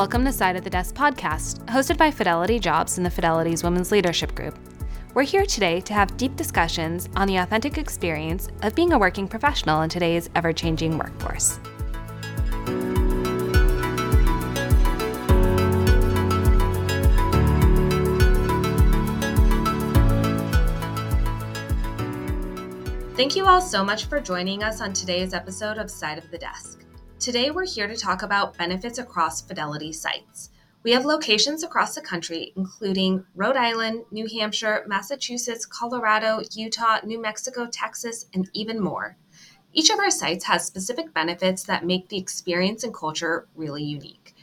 Welcome to Side of the Desk podcast, hosted by Fidelity Jobs and the Fidelity's Women's Leadership Group. We're here today to have deep discussions on the authentic experience of being a working professional in today's ever changing workforce. Thank you all so much for joining us on today's episode of Side of the Desk. Today, we're here to talk about benefits across Fidelity sites. We have locations across the country, including Rhode Island, New Hampshire, Massachusetts, Colorado, Utah, New Mexico, Texas, and even more. Each of our sites has specific benefits that make the experience and culture really unique.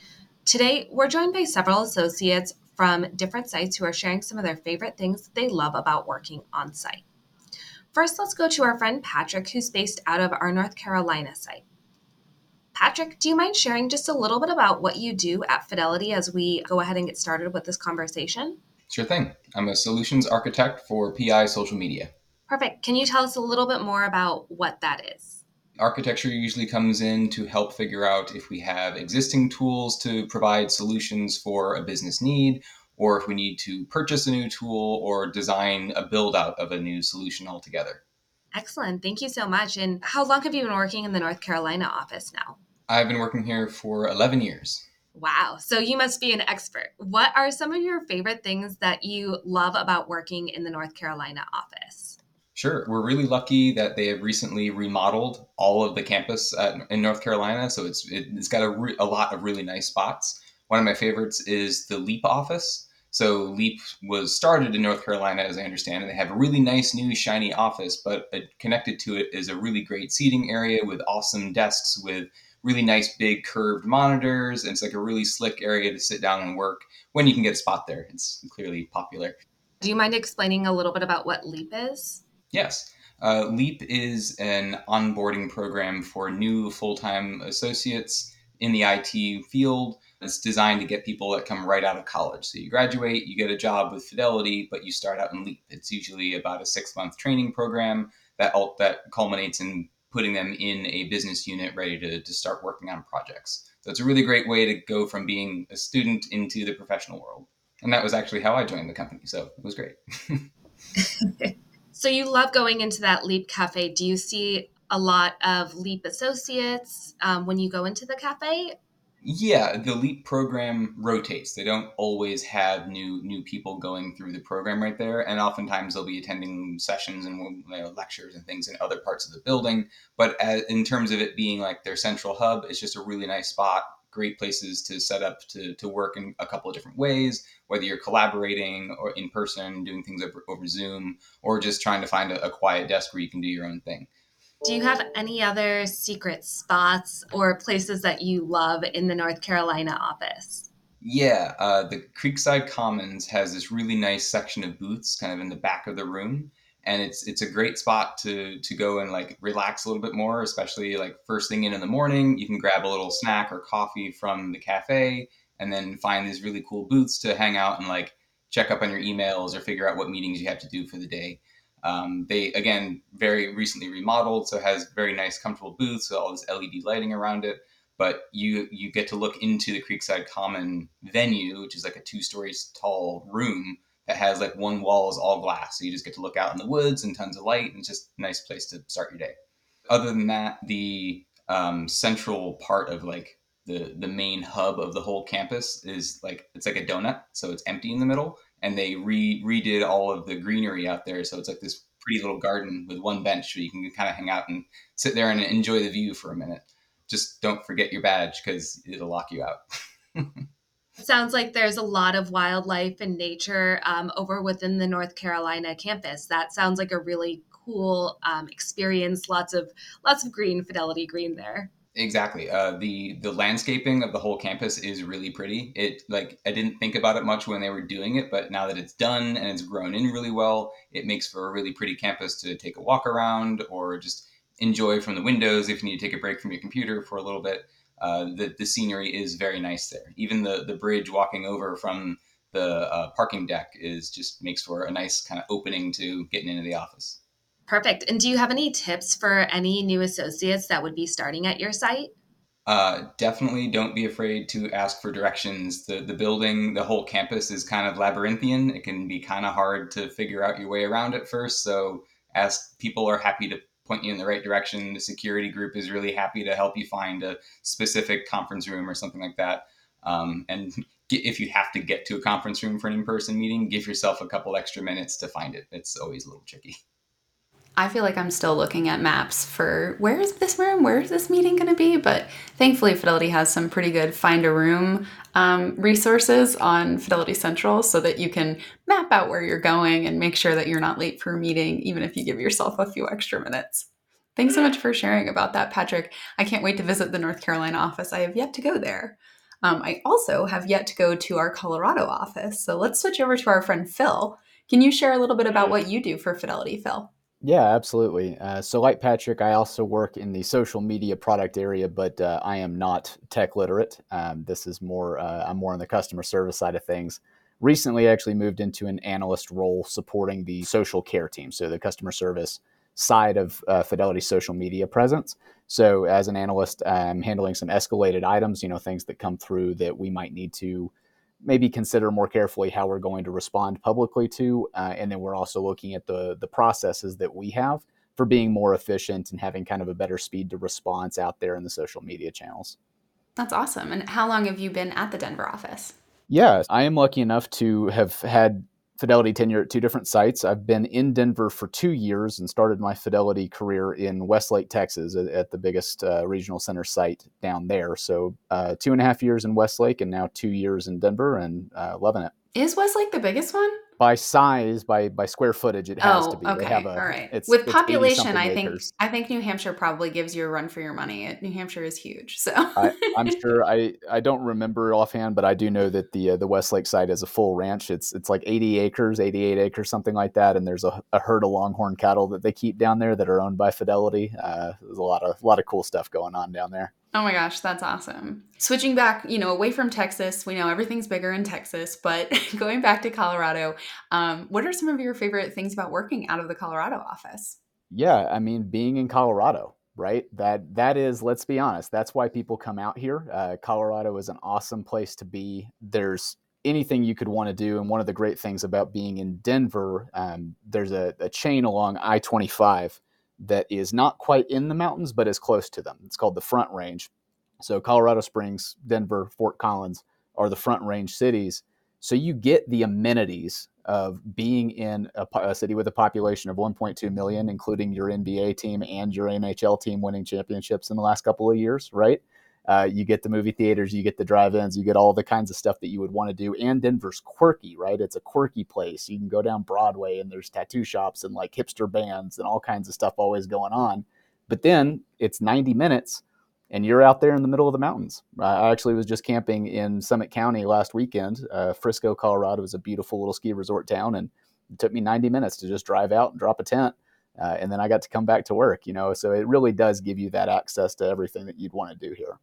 Today, we're joined by several associates from different sites who are sharing some of their favorite things they love about working on site. First, let's go to our friend Patrick, who's based out of our North Carolina site. Patrick, do you mind sharing just a little bit about what you do at Fidelity as we go ahead and get started with this conversation? Sure thing. I'm a solutions architect for PI social media. Perfect. Can you tell us a little bit more about what that is? Architecture usually comes in to help figure out if we have existing tools to provide solutions for a business need, or if we need to purchase a new tool or design a build out of a new solution altogether. Excellent. Thank you so much. And how long have you been working in the North Carolina office now? I've been working here for 11 years. Wow. So you must be an expert. What are some of your favorite things that you love about working in the North Carolina office? Sure. We're really lucky that they have recently remodeled all of the campus at, in North Carolina. So it's, it, has got a, re, a lot of really nice spots. One of my favorites is the LEAP office. So LEAP was started in North Carolina, as I understand, and they have a really nice new shiny office, but connected to it is a really great seating area with awesome desks with really nice big curved monitors. And it's like a really slick area to sit down and work when you can get a spot there. It's clearly popular. Do you mind explaining a little bit about what LEAP is? Yes. Uh, LEAP is an onboarding program for new full time associates in the IT field. It's designed to get people that come right out of college. So you graduate, you get a job with Fidelity, but you start out in LEAP. It's usually about a six month training program that that culminates in putting them in a business unit ready to, to start working on projects. So it's a really great way to go from being a student into the professional world. And that was actually how I joined the company. So it was great. so you love going into that Leap Cafe. Do you see a lot of Leap associates um, when you go into the cafe? Yeah, the LEAP program rotates. They don't always have new new people going through the program right there, and oftentimes they'll be attending sessions and you know, lectures and things in other parts of the building. But as, in terms of it being like their central hub, it's just a really nice spot. Great places to set up to, to work in a couple of different ways, whether you're collaborating or in person, doing things over, over Zoom, or just trying to find a, a quiet desk where you can do your own thing. Do you have any other secret spots or places that you love in the North Carolina office? Yeah, uh, the Creekside Commons has this really nice section of booths kind of in the back of the room. And it's it's a great spot to to go and like relax a little bit more, especially like first thing in in the morning. You can grab a little snack or coffee from the cafe, and then find these really cool booths to hang out and like check up on your emails or figure out what meetings you have to do for the day. Um, they again very recently remodeled, so has very nice, comfortable booths with all this LED lighting around it. But you you get to look into the Creekside Common venue, which is like a two stories tall room that has like one wall is all glass, so you just get to look out in the woods and tons of light, and it's just a nice place to start your day. Other than that, the um, central part of like the the main hub of the whole campus is like it's like a donut, so it's empty in the middle, and they re- redid all of the greenery out there. So it's like this pretty little garden with one bench where you can kind of hang out and sit there and enjoy the view for a minute. Just don't forget your badge because it'll lock you out. Sounds like there's a lot of wildlife and nature um, over within the North Carolina campus. That sounds like a really cool um, experience. Lots of lots of green, Fidelity green there. Exactly. Uh, the the landscaping of the whole campus is really pretty. It like I didn't think about it much when they were doing it, but now that it's done and it's grown in really well, it makes for a really pretty campus to take a walk around or just enjoy from the windows if you need to take a break from your computer for a little bit. Uh, the the scenery is very nice there. Even the the bridge walking over from the uh, parking deck is just makes for a nice kind of opening to getting into the office. Perfect. And do you have any tips for any new associates that would be starting at your site? Uh, definitely don't be afraid to ask for directions. The the building, the whole campus is kind of labyrinthian. It can be kind of hard to figure out your way around at first. So ask people are happy to point you in the right direction. The security group is really happy to help you find a specific conference room or something like that. Um, and if you have to get to a conference room for an in-person meeting, give yourself a couple extra minutes to find it. It's always a little tricky. I feel like I'm still looking at maps for where is this room? Where is this meeting going to be? But thankfully, Fidelity has some pretty good find a room um, resources on Fidelity Central so that you can map out where you're going and make sure that you're not late for a meeting, even if you give yourself a few extra minutes. Thanks so much for sharing about that, Patrick. I can't wait to visit the North Carolina office. I have yet to go there. Um, I also have yet to go to our Colorado office. So let's switch over to our friend Phil. Can you share a little bit about what you do for Fidelity, Phil? Yeah, absolutely. Uh, so, like Patrick, I also work in the social media product area, but uh, I am not tech literate. Um, this is more, uh, I'm more on the customer service side of things. Recently, I actually moved into an analyst role supporting the social care team, so the customer service side of uh, Fidelity social media presence. So, as an analyst, I'm handling some escalated items, you know, things that come through that we might need to maybe consider more carefully how we're going to respond publicly to. Uh, and then we're also looking at the, the processes that we have for being more efficient and having kind of a better speed to response out there in the social media channels. That's awesome. And how long have you been at the Denver office? Yeah, I am lucky enough to have had Fidelity tenure at two different sites. I've been in Denver for two years and started my Fidelity career in Westlake, Texas, at, at the biggest uh, regional center site down there. So, uh, two and a half years in Westlake and now two years in Denver and uh, loving it. Is Westlake the biggest one? By size, by by square footage, it has oh, to be. Okay, a, all right. It's, With it's population, I think acres. I think New Hampshire probably gives you a run for your money. New Hampshire is huge, so I, am sure. I I don't remember offhand, but I do know that the uh, the Westlake site is a full ranch. It's it's like 80 acres, 88 acres, something like that, and there's a, a herd of Longhorn cattle that they keep down there that are owned by Fidelity. Uh, there's a lot of a lot of cool stuff going on down there. Oh my gosh, that's awesome. Switching back, you know, away from Texas, we know everything's bigger in Texas, but going back to Colorado, um, what are some of your favorite things about working out of the Colorado office? Yeah, I mean, being in Colorado, right? That that is, let's be honest, that's why people come out here. Uh, Colorado is an awesome place to be. There's anything you could want to do, and one of the great things about being in Denver, um, there's a, a chain along I-25 that is not quite in the mountains, but is close to them. It's called the Front Range. So Colorado Springs, Denver, Fort Collins are the Front Range cities. So you get the amenities of being in a, a, city with a population of 1.2 million, including your NBA team and your NHL team winning championships in the last couple of years, right? Uh, you get the movie theaters, you get the drive-ins, you get all the kinds of stuff that you would want to do. And Denver's quirky, right? It's a quirky place. You can go down Broadway and there's tattoo shops and like hipster bands and all kinds of stuff always going on. But then it's 90 minutes and you're out there in the middle of the mountains. I actually was just camping in Summit County last weekend. Uh, Frisco, Colorado is a beautiful little ski resort town, and it took me 90 minutes to just drive out and drop a tent. Uh, and then I got to come back to work, you know. So it really does give you that access to everything that you'd want to do here.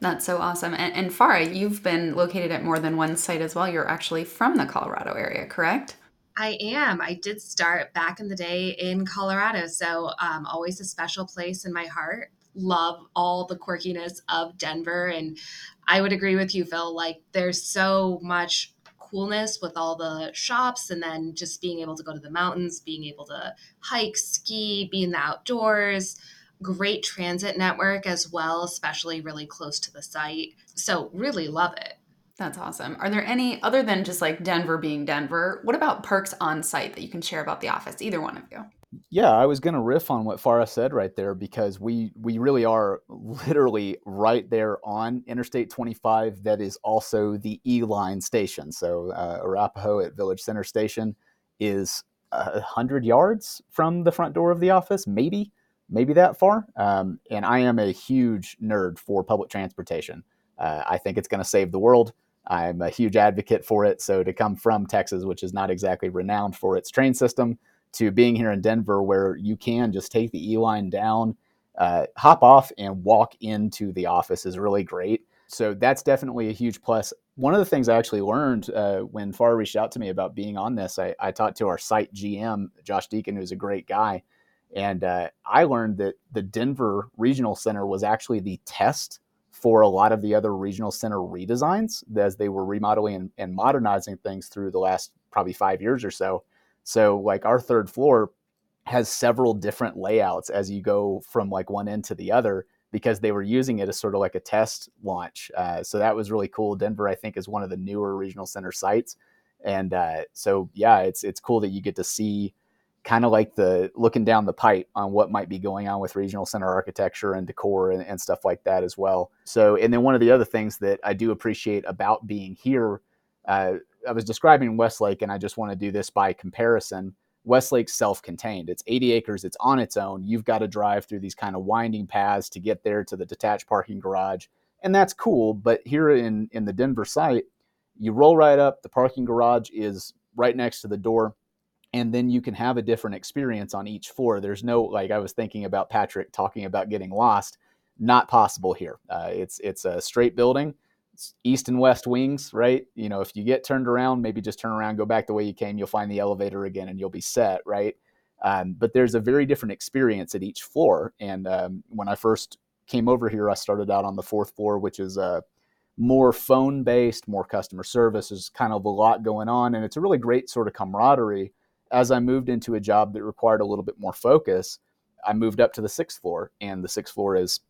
That's so awesome. And, and Farah, you've been located at more than one site as well. You're actually from the Colorado area, correct? I am. I did start back in the day in Colorado. So, um, always a special place in my heart. Love all the quirkiness of Denver. And I would agree with you, Phil. Like, there's so much coolness with all the shops and then just being able to go to the mountains, being able to hike, ski, be in the outdoors great transit network as well, especially really close to the site. So, really love it. That's awesome. Are there any, other than just like Denver being Denver, what about perks on site that you can share about the office? Either one of you. Yeah, I was going to riff on what Farah said right there because we we really are literally right there on Interstate 25. That is also the E line station. So uh, Arapahoe at Village Center Station is a hundred yards from the front door of the office, maybe maybe that far. Um, and I am a huge nerd for public transportation. Uh, I think it's going to save the world. I'm a huge advocate for it. So to come from Texas, which is not exactly renowned for its train system, to being here in Denver, where you can just take the E line down, uh, hop off, and walk into the office is really great. So that's definitely a huge plus. one of the things I actually learned uh, when FAR reached out to me about being on this, I, I talked to our site GM, Josh Deacon, who's a great guy. And uh, I learned that the Denver Regional Center was actually the test for a lot of the other regional center redesigns as they were remodeling and, and modernizing things through the last probably five years or so. So, like our third floor has several different layouts as you go from like one end to the other because they were using it as sort of like a test launch. Uh, so that was really cool. Denver, I think, is one of the newer regional center sites, and uh, so yeah, it's it's cool that you get to see kind of like the looking down the pipe on what might be going on with regional center architecture and decor and, and stuff like that as well. So, and then one of the other things that I do appreciate about being here, uh, I was describing Westlake, and I just want to do this by comparison. Westlake's self-contained. It's 80 acres. It's on its own. You've got to drive through these kind of winding paths to get there to the detached parking garage, and that's cool. But here in in the Denver site, you roll right up. The parking garage is right next to the door, and then you can have a different experience on each floor. There's no like I was thinking about Patrick talking about getting lost. Not possible here. Uh, it's it's a straight building east and west wings, right? You know, if you get turned around, maybe just turn around, go back the way you came, you'll find the elevator again and you'll be set, right? Um, but there's a very different experience at each floor. And um, when I first came over here, I started out on the fourth floor, which is uh, more phone based, more customer service. There's kind of a lot going on. And it's a really great sort of camaraderie. As I moved into a job that required a little bit more focus, I moved up to the sixth floor. And the sixth floor is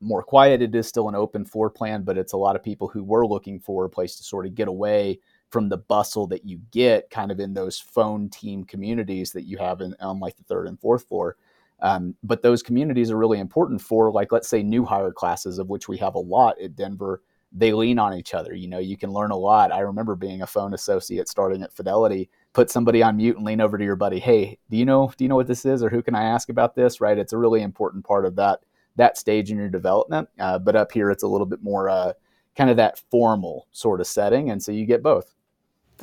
more quiet. It is still an open floor plan, but it's a lot of people who were looking for a place to sort of get away from the bustle that you get kind of in those phone team communities that you have in, on like the third and fourth floor. Um, but those communities are really important for like let's say new hire classes of which we have a lot at denver they lean on each other you know you can learn a lot i remember being a phone associate starting at fidelity put somebody on mute and lean over to your buddy hey do you know do you know what this is or who can i ask about this right it's a really important part of that that stage in your development. Uh, but up here, it's a little bit more uh, kind of that formal sort of setting. And so you get both.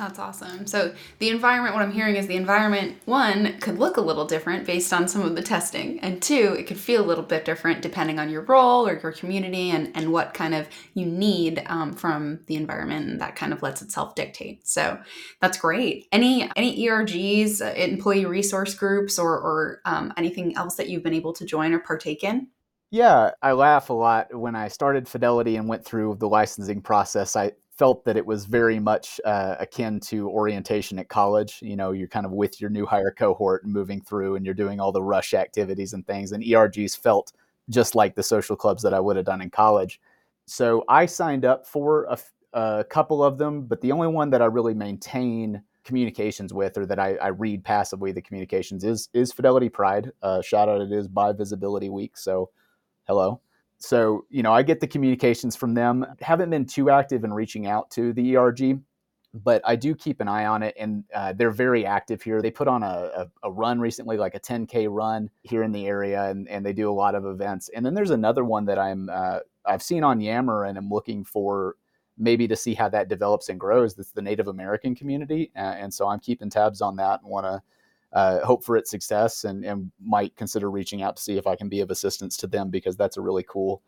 That's awesome. So the environment, what I'm hearing is the environment, one, could look a little different based on some of the testing. And two, it could feel a little bit different depending on your role or your community and, and what kind of you need um, from the environment. And that kind of lets itself dictate. So that's great. Any any ERGs, uh, employee resource groups, or, or um, anything else that you've been able to join or partake in? Yeah, I laugh a lot when I started Fidelity and went through the licensing process. I felt that it was very much uh, akin to orientation at college. You know, you're kind of with your new hire cohort and moving through, and you're doing all the rush activities and things. And ERGs felt just like the social clubs that I would have done in college. So I signed up for a, a couple of them, but the only one that I really maintain communications with or that I, I, read passively the communications is is Fidelity Pride. Uh, shout out it is Bi Visibility Week. So hello. So, you know, I get the communications from them. Haven't been too active in reaching out to the ERG, but I do keep an eye on it, and uh, they're very active here. They put on a, a, a, run recently, like a 10k run here in the area, and, and they do a lot of events. And then there's another one that I'm uh, I've seen on Yammer, and I'm looking for maybe to see how that develops and grows. That's the Native American community, uh, and so I'm keeping tabs on that and want to uh, hope for its success and, and might consider reaching out to see if I can be of assistance to them because that's a really cool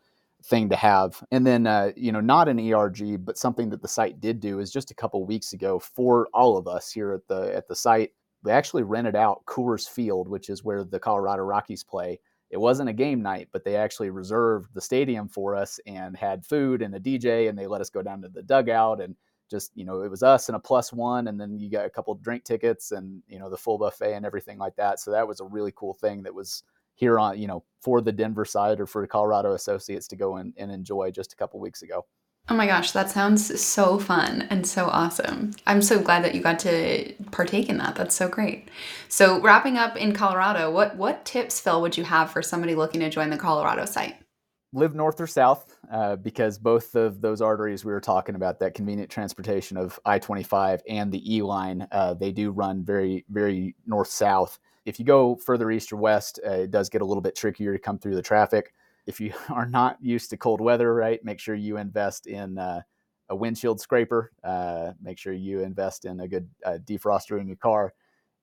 thing to have. And then, uh, you know, not an ERG, but something that the site did do is just a couple weeks ago for all of us here at the at the site, we actually rented out Coors Field, which is where the Colorado Rockies play. It wasn't a game night, but they actually reserved the stadium for us and had food and a DJ, and they let us go down to the dugout and just you know it was us and a plus one and then you got a couple drink tickets and you know the full buffet and everything like that. So that was a really cool thing that was here on you know for the denver side or for the colorado associates to go and, enjoy just a couple weeks ago. Oh my gosh that sounds so fun and so awesome. I'm so glad that you got to partake in that. That's so great. So wrapping up in colorado what what tips phil would you have for somebody looking to join the colorado site live north or south uh, because both of those arteries we were talking about, that convenient transportation of I 25 and the E line, uh, they do run very, very north south. If you go further east or west, uh, it does get a little bit trickier to come through the traffic. If you are not used to cold weather, right, make sure you invest in uh, a windshield scraper. Uh, make sure you invest in a good uh, defroster in your car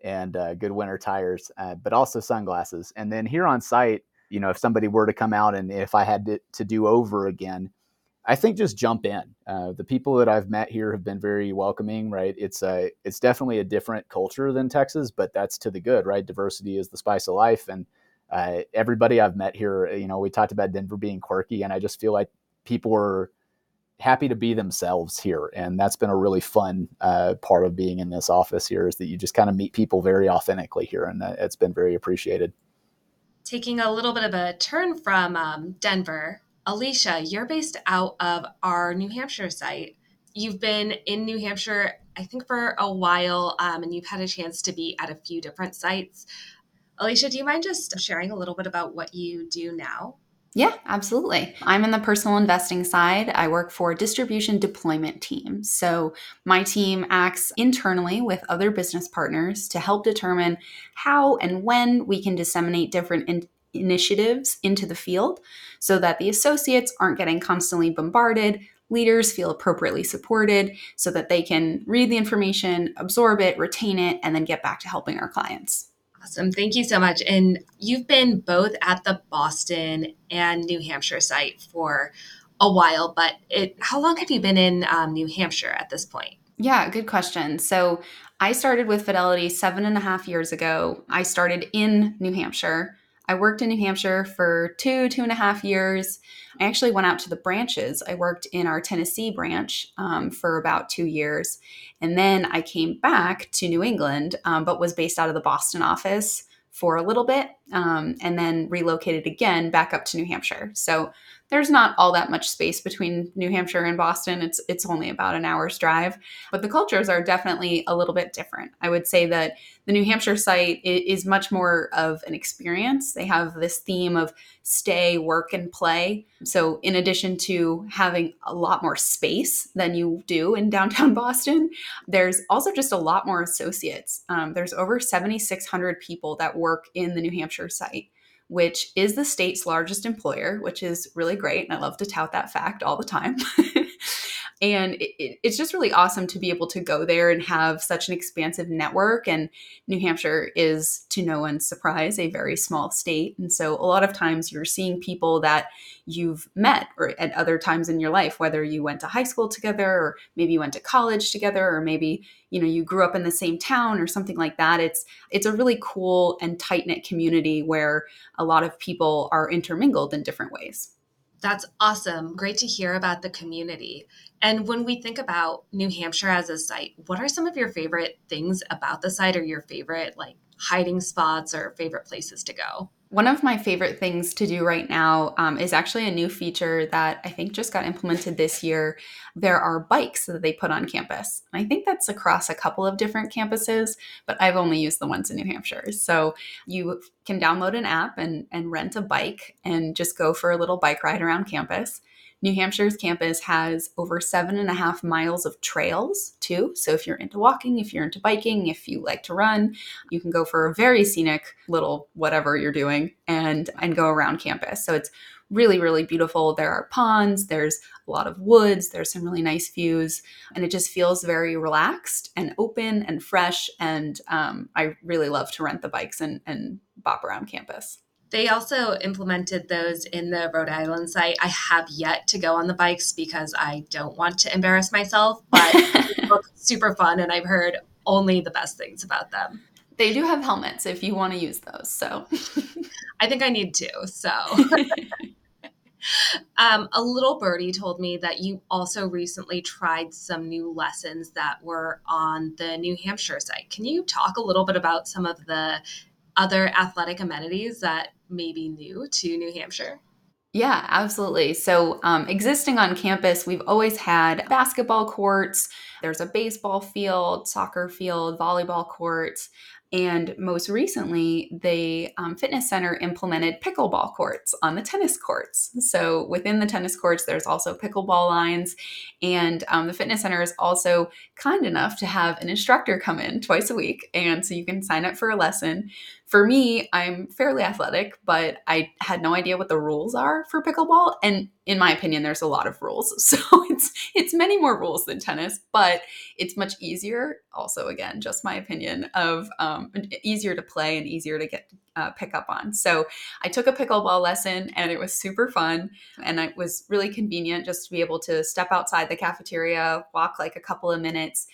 and good winter tires, but also sunglasses. And then here on site, you know, if somebody were to come out and if I had to, to do over again, I think just jump in. Uh, the people that I've met here have been very welcoming, right? It's a, it's definitely a different culture than Texas, but that's to the good, right? Diversity is the spice of life, and uh, everybody I've met here, you know, we talked about Denver being quirky, and I just feel like people are happy to be themselves here, and that's been a really fun uh, part of being in this office here is that you just kind of meet people very authentically here, and it's been very appreciated. Taking a little bit of a turn from um, Denver, Alicia, you're based out of our New Hampshire site. You've been in New Hampshire, I think, for a while, um, and you've had a chance to be at a few different sites. Alicia, do you mind just sharing a little bit about what you do now? Yeah, absolutely. I'm in the personal investing side. I work for a distribution deployment team. So, my team acts internally with other business partners to help determine how and when we can disseminate different in- initiatives into the field so that the associates aren't getting constantly bombarded. Leaders feel appropriately supported so that they can read the information, absorb it, retain it, and then get back to helping our clients. Awesome. Thank you so much. And you've been both at the Boston and New Hampshire site for a while, but it, how long have you been in um, New Hampshire at this point? Yeah, good question. So I started with Fidelity seven and a half years ago. I started in New Hampshire. I worked in New Hampshire for two, two and a half years. I actually went out to the branches. I worked in our Tennessee branch um, for about two years. And then I came back to New England, um, but was based out of the Boston office for a little bit um, and then relocated again back up to New Hampshire. So there's not all that much space between New Hampshire and Boston. It's it's only about an hour's drive, but the cultures are definitely a little bit different. I would say that the New Hampshire site is much more of an experience. They have this theme of stay, work, and play. So, in addition to having a lot more space than you do in downtown Boston, there's also just a lot more associates. Um, there's over 7,600 people that work in the New Hampshire site which is the state's largest employer, which is really great. And I love to tout that fact all the time. and it, it's just really awesome to be able to go there and have such an expansive network. And new hampshire is to no one's surprise a very small state. And so a lot of times you're seeing people that you've met or at other times in your life whether you went to high school together or maybe you went to college together or maybe you know you grew up in the same town or something like that. It's it's a really cool and tight knit community where a lot of people are intermingled in different ways that's awesome. Great to hear about the community. And when we think about New Hampshire as a site, what are some of your favorite things about the site or your favorite like hiding spots or favorite places to go? One of my favorite things to do right now um, is actually a new feature that I think just got implemented this year. There are bikes that they put on campus. And I think that's across a couple of different campuses, but I've only used the ones in New Hampshire. So you can download an app and, and rent a bike and just go for a little bike ride around campus. New Hampshire's campus has over seven and a half miles of trails, too. So if you're into walking, if you're into biking, if you like to run, you can go for a very scenic little whatever you're doing and, and go around campus. So it's really, really beautiful. There are ponds, there's a lot of woods, there's some really nice views, and it just feels very relaxed and open and fresh. And um, I really love to rent the bikes and, and bop around campus. They also implemented those in the Rhode Island site. I have yet to go on the bikes because I don't want to embarrass myself, but super fun and I've heard only the best things about them. They do have helmets if you want to use those. So I think I need to. So um, a little birdie told me that you also recently tried some new lessons that were on the New Hampshire site. Can you talk a little bit about some of the other athletic amenities that may be new to New Hampshire? Yeah, absolutely. So, um, existing on campus, we've always had basketball courts, there's a baseball field, soccer field, volleyball courts. And most recently, the um, fitness center implemented pickleball courts on the tennis courts. So within the tennis courts, there's also pickleball lines. And um, the fitness center is also kind enough to have an instructor come in twice a week. And so you can sign up for a lesson for me, I'm fairly athletic, but I had no idea what the rules are for pickleball. And in my opinion, there's a lot of rules. So it's it's many more rules than tennis, but it's much easier. Also, again, just my opinion of um, easier to play and easier to get uh, pick up on. So I took a pickleball lesson and it was super fun. And it was really convenient just to be able to step outside the cafeteria, walk like a couple of minutes,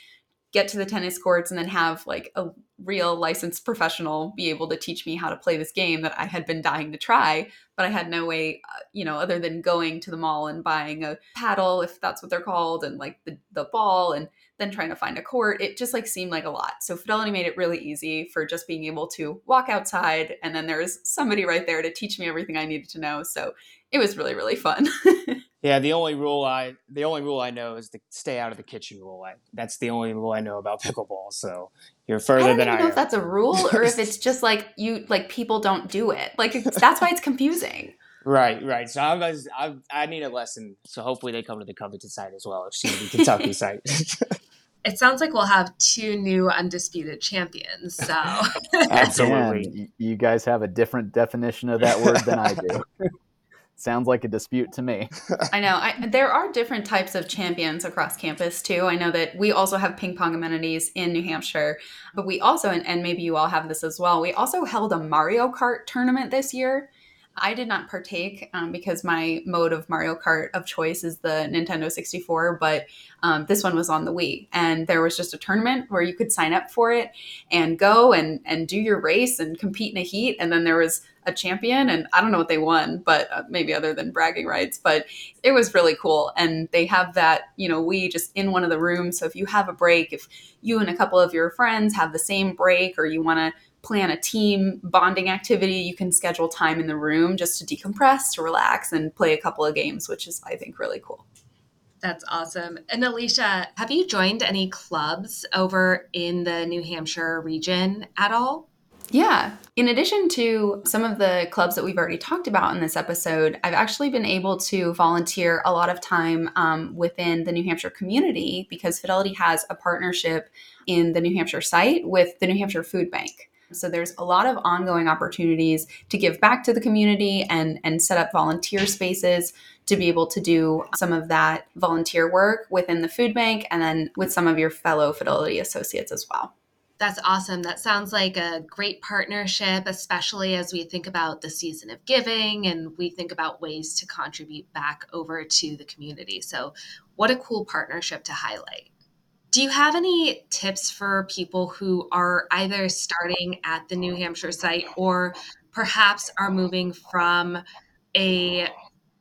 get to the tennis courts and then have like a real licensed professional be able to teach me how to play this game that I had been dying to try, but I had no way, uh, you know, other than going to the mall and buying a paddle, if that's what they're called, and like the, the ball and then trying to find a court. It just like seemed like a lot. So Fidelity made it really easy for just being able to walk outside and then there's somebody right there to teach me everything I needed to know. So it was really, really fun. Yeah, the only rule I the only rule I know is to stay out of the kitchen rule. I, that's the only rule I know about pickleball. So you're further than I don't than even I know am. if that's a rule or if it's just like you like people don't do it. Like it's, that's why it's confusing. Right, right. So I'm, I, I need a lesson. So hopefully they come to the Covington site as well, or soon to Kentucky site. It sounds like we'll have two new undisputed champions. So Absolutely. You guys have a different definition of that word than I do. Sounds like a dispute to me. I know. I, there are different types of champions across campus too. I know that we also have ping pong amenities in New Hampshire, but we also, and, and maybe you all have this as well, we also held a Mario Kart tournament this year. I did not partake um, because my mode of Mario Kart of choice is the Nintendo 64, but um, this one was on the Wii. And there was just a tournament where you could sign up for it and go and, and do your race and compete in a heat. And then there was a champion, and I don't know what they won, but uh, maybe other than bragging rights, but it was really cool. And they have that, you know, we just in one of the rooms. So if you have a break, if you and a couple of your friends have the same break, or you want to plan a team bonding activity, you can schedule time in the room just to decompress, to relax, and play a couple of games, which is, I think, really cool. that's awesome. And Alicia, have you joined any clubs over in the New Hampshire region at all? Yeah. In addition to some of the clubs that we've already talked about in this episode, I've actually been able to volunteer a lot of time um, within the New Hampshire community because Fidelity has a partnership in the New Hampshire site with the New Hampshire Food Bank. So there's a lot of ongoing opportunities to give back to the community and and set up volunteer spaces to be able to do some of that volunteer work within the food bank and then with some of your fellow Fidelity associates as well. That's awesome. That sounds like a great partnership, especially as we think about the season of giving and we think about ways to contribute back over to the community. So, what a cool partnership to highlight. Do you have any tips for people who are either starting at the New Hampshire site or perhaps are moving from a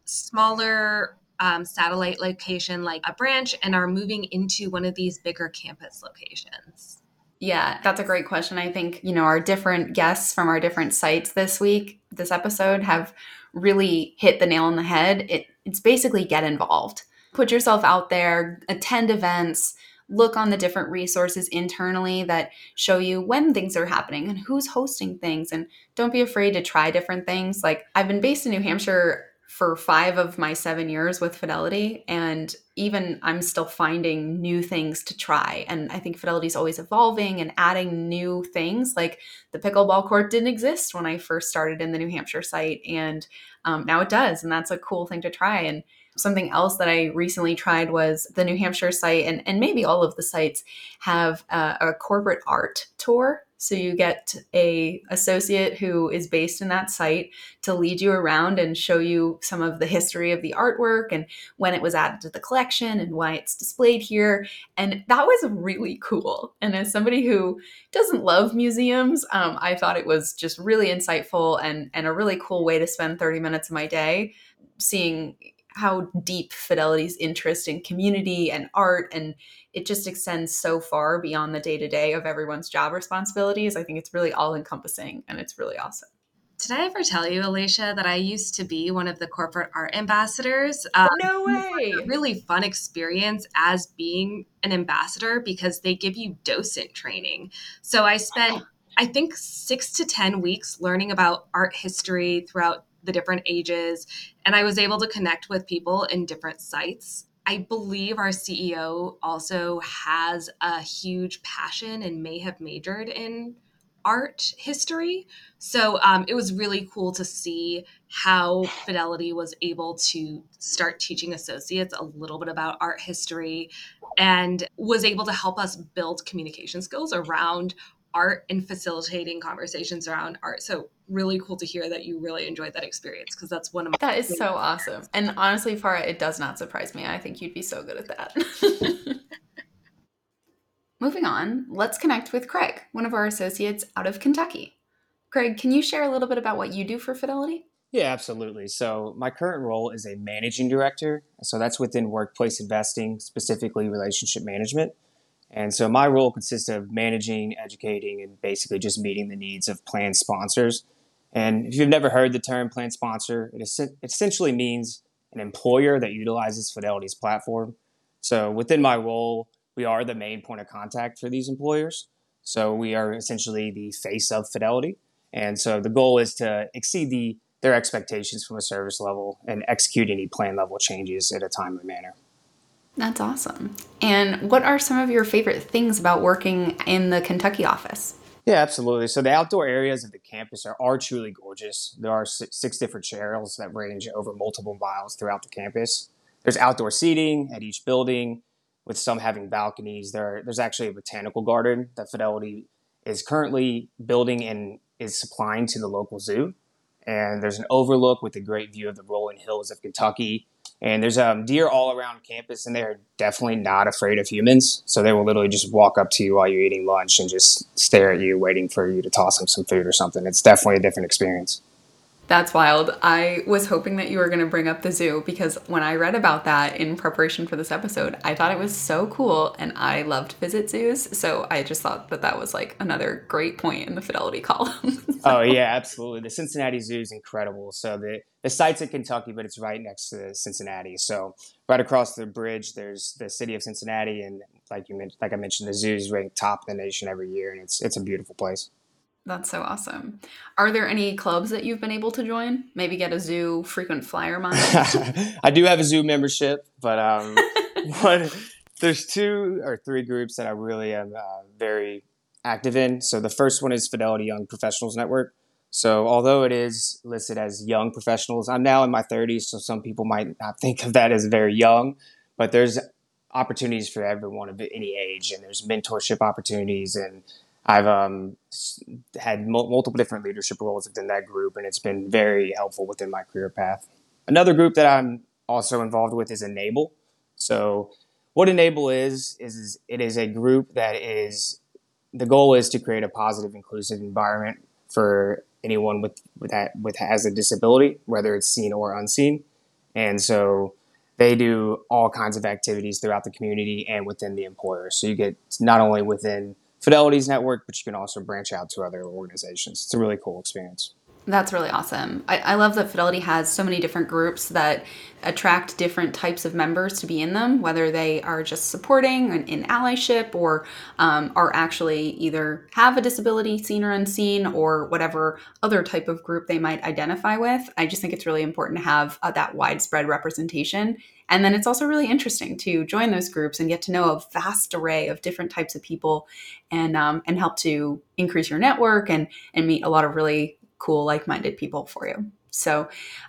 smaller um, satellite location like a branch and are moving into one of these bigger campus locations? Yeah, that's a great question. I think, you know, our different guests from our different sites this week, this episode, have really hit the nail on the head. It, it's basically get involved. Put yourself out there, attend events, look on the different resources internally that show you when things are happening and who's hosting things. And don't be afraid to try different things. Like, I've been based in New Hampshire for five of my seven years with Fidelity. And even I'm still finding new things to try. And I think Fidelity is always evolving and adding new things. Like the pickleball court didn't exist when I first started in the New Hampshire site. And um, now it does. And that's a cool thing to try. And something else that I recently tried was the New Hampshire site, and, and maybe all of the sites have uh, a corporate art tour. So you get a associate who is based in that site to lead you around and show you some of the history of the artwork and when it was added to the collection and why it's displayed here. And that was really cool. And as somebody who doesn't love museums, um, I thought it was just really insightful and, and a really cool way to spend 30 minutes of my day seeing how deep Fidelity's interest in community and art and it just extends so far beyond the day to day of everyone's job responsibilities. I think it's really all encompassing and it's really awesome. Did I ever tell you, Alicia, that I used to be one of the corporate art ambassadors? Um, no way. a really fun experience as being an ambassador because they give you docent training. So I spent, I think, six to 10 weeks learning about art history throughout the different ages. And I was able to connect with people in different sites. I believe our CEO also has a huge passion and may have majored in art history. So um, it was really cool to see how Fidelity was able to start teaching associates a little bit about art history and was able to help us build communication skills around art and facilitating conversations around art. So really cool to hear that you really enjoyed that experience because that's one of my That is so awesome. And honestly, Farah, it does not surprise me. I think you'd be so good at that. Moving on, let's connect with Craig, one of our associates out of Kentucky. Craig, can you share a little bit about what you do for Fidelity? Yeah, absolutely. So, my current role is a managing director. So, that's within workplace investing, specifically relationship management. And so, my role consists of managing, educating, and basically just meeting the needs of plan sponsors. And if you've never heard the term plan sponsor, it essentially means an employer that utilizes Fidelity's platform. So, within my role, we are the main point of contact for these employers. So we are essentially the face of Fidelity. And so the goal is to exceed the their expectations from a service level and execute any plan level changes in a timely manner. That's awesome. And what are some of your favorite things about working in the Kentucky office? Yeah, absolutely. So the outdoor areas of the campus are, are truly gorgeous. There are six, different trails that range over multiple miles throughout the campus. There's outdoor seating at each building with some having balconies. There, there's actually a botanical garden that Fidelity is currently building and is supplying to the local zoo. And there's an overlook with a great view of the rolling hills of Kentucky. And there's um, deer all around campus, and they're definitely not afraid of humans. So they will literally just walk up to you while you're eating lunch and just stare at you, waiting for you to toss them some food or something. It's definitely a different experience. That's wild. I was hoping that you were going to bring up the zoo because when I read about that in preparation for this episode, I thought it was so cool and I loved visit zoos. So I just thought that that was like another great point in the fidelity column. oh, yeah, absolutely. The Cincinnati Zoo is incredible. So the, the site's in Kentucky, but it's right next to Cincinnati. So right across the bridge, there's the city of Cincinnati. And like you like I mentioned, the zoo is ranked top in the nation every year. And it's, it's a beautiful place. That's so awesome. Are there any clubs that you've been able to join? Maybe get a zoo frequent flyer miles? I do have a zoo membership, but um, there's two or three groups that I really am uh, very active in. So the first one is Fidelity Young Professionals Network. So although it is listed as young professionals, I'm now in my 30s, so some people might not think of that as very young, but there's opportunities for everyone of any age, and there's mentorship opportunities and I've um, had multiple different leadership roles within that group, and it's been very helpful within my career path. Another group that I'm also involved with is Enable. So, what Enable is is it is a group that is the goal is to create a positive, inclusive environment for anyone with with that with has a disability, whether it's seen or unseen, and so they do all kinds of activities throughout the community and within the employer. So you get not only within Fidelity's network, but you can also branch out to other organizations. It's a really cool experience. That's really awesome. I, I, love that Fidelity has so many different groups that attract different types of members to be in them, whether they are just supporting in, in allyship or um, are actually either have a disability, seen or unseen, or whatever other type of group they might identify with. I just think it's really important to have uh, that widespread representation. And then it's also really interesting to join those groups and get to know a vast array of different types of people and um, and help to increase your network and and meet a lot of really cool, like minded people for you. So,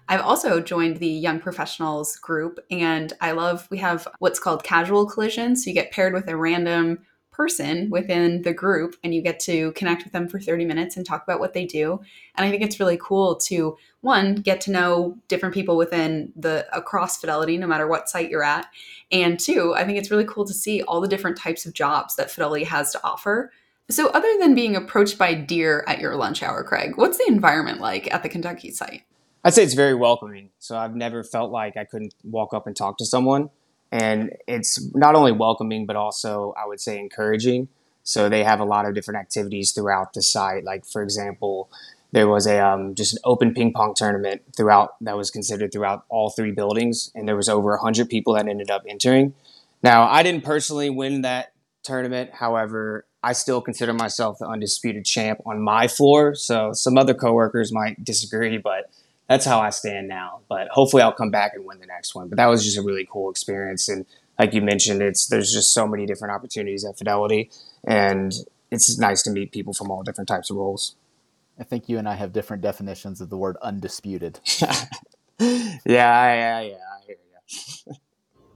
I've also joined the Young Professionals group, and I love we have what's called casual collisions. So, you get paired with a random person within the group and you get to connect with them for 30 minutes and talk about what they do. And I think it's really cool to one get to know different people within the across Fidelity no matter what site you're at. And two, I think it's really cool to see all the different types of jobs that Fidelity has to offer so, other than being approached by deer at your lunch hour, Craig, what's the environment like at the Kentucky site? I'd say it's very welcoming. So, I've never felt like I couldn't walk up and talk to someone. And it's not only welcoming, but also, I would say, encouraging. So, they have a lot of different activities throughout the site. Like, for example, there was a um, just an open ping pong tournament throughout that was considered throughout all three buildings, and there was over 100 people that ended up entering. Now, I didn't personally win that tournament. However, I still consider myself the undisputed champ on my floor. So some other coworkers might disagree, but that's how I stand now. But hopefully I'll come back and win the next one. But that was just a really cool experience. And like you mentioned, it's there's just so many different opportunities at Fidelity. And it's nice to meet people from all different types of roles. I think you and I have different definitions of the word undisputed. yeah, yeah, yeah, I hear you.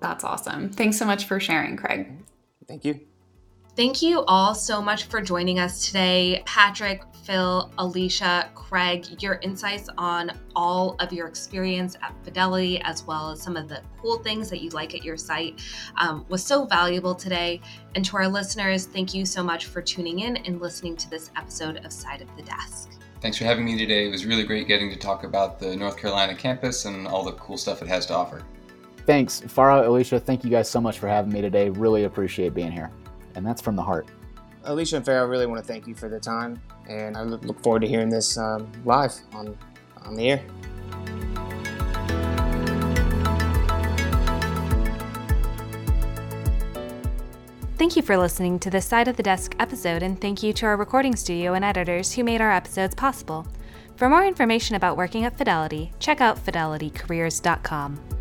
That's awesome. Thanks so much for sharing, Craig. Thank you. Thank you all so much for joining us today. Patrick, Phil, Alicia, Craig, your insights on all of your experience at Fidelity, as well as some of the cool things that you like at your site, um, was so valuable today. And to our listeners, thank you so much for tuning in and listening to this episode of Side of the Desk. Thanks for having me today. It was really great getting to talk about the North Carolina campus and all the cool stuff it has to offer. Thanks. Farah, Alicia, thank you guys so much for having me today. Really appreciate being here. And that's from the heart. Alicia and Farah, I really want to thank you for the time, and I look forward to hearing this um, live on, on the air. Thank you for listening to this Side of the Desk episode, and thank you to our recording studio and editors who made our episodes possible. For more information about working at Fidelity, check out fidelitycareers.com.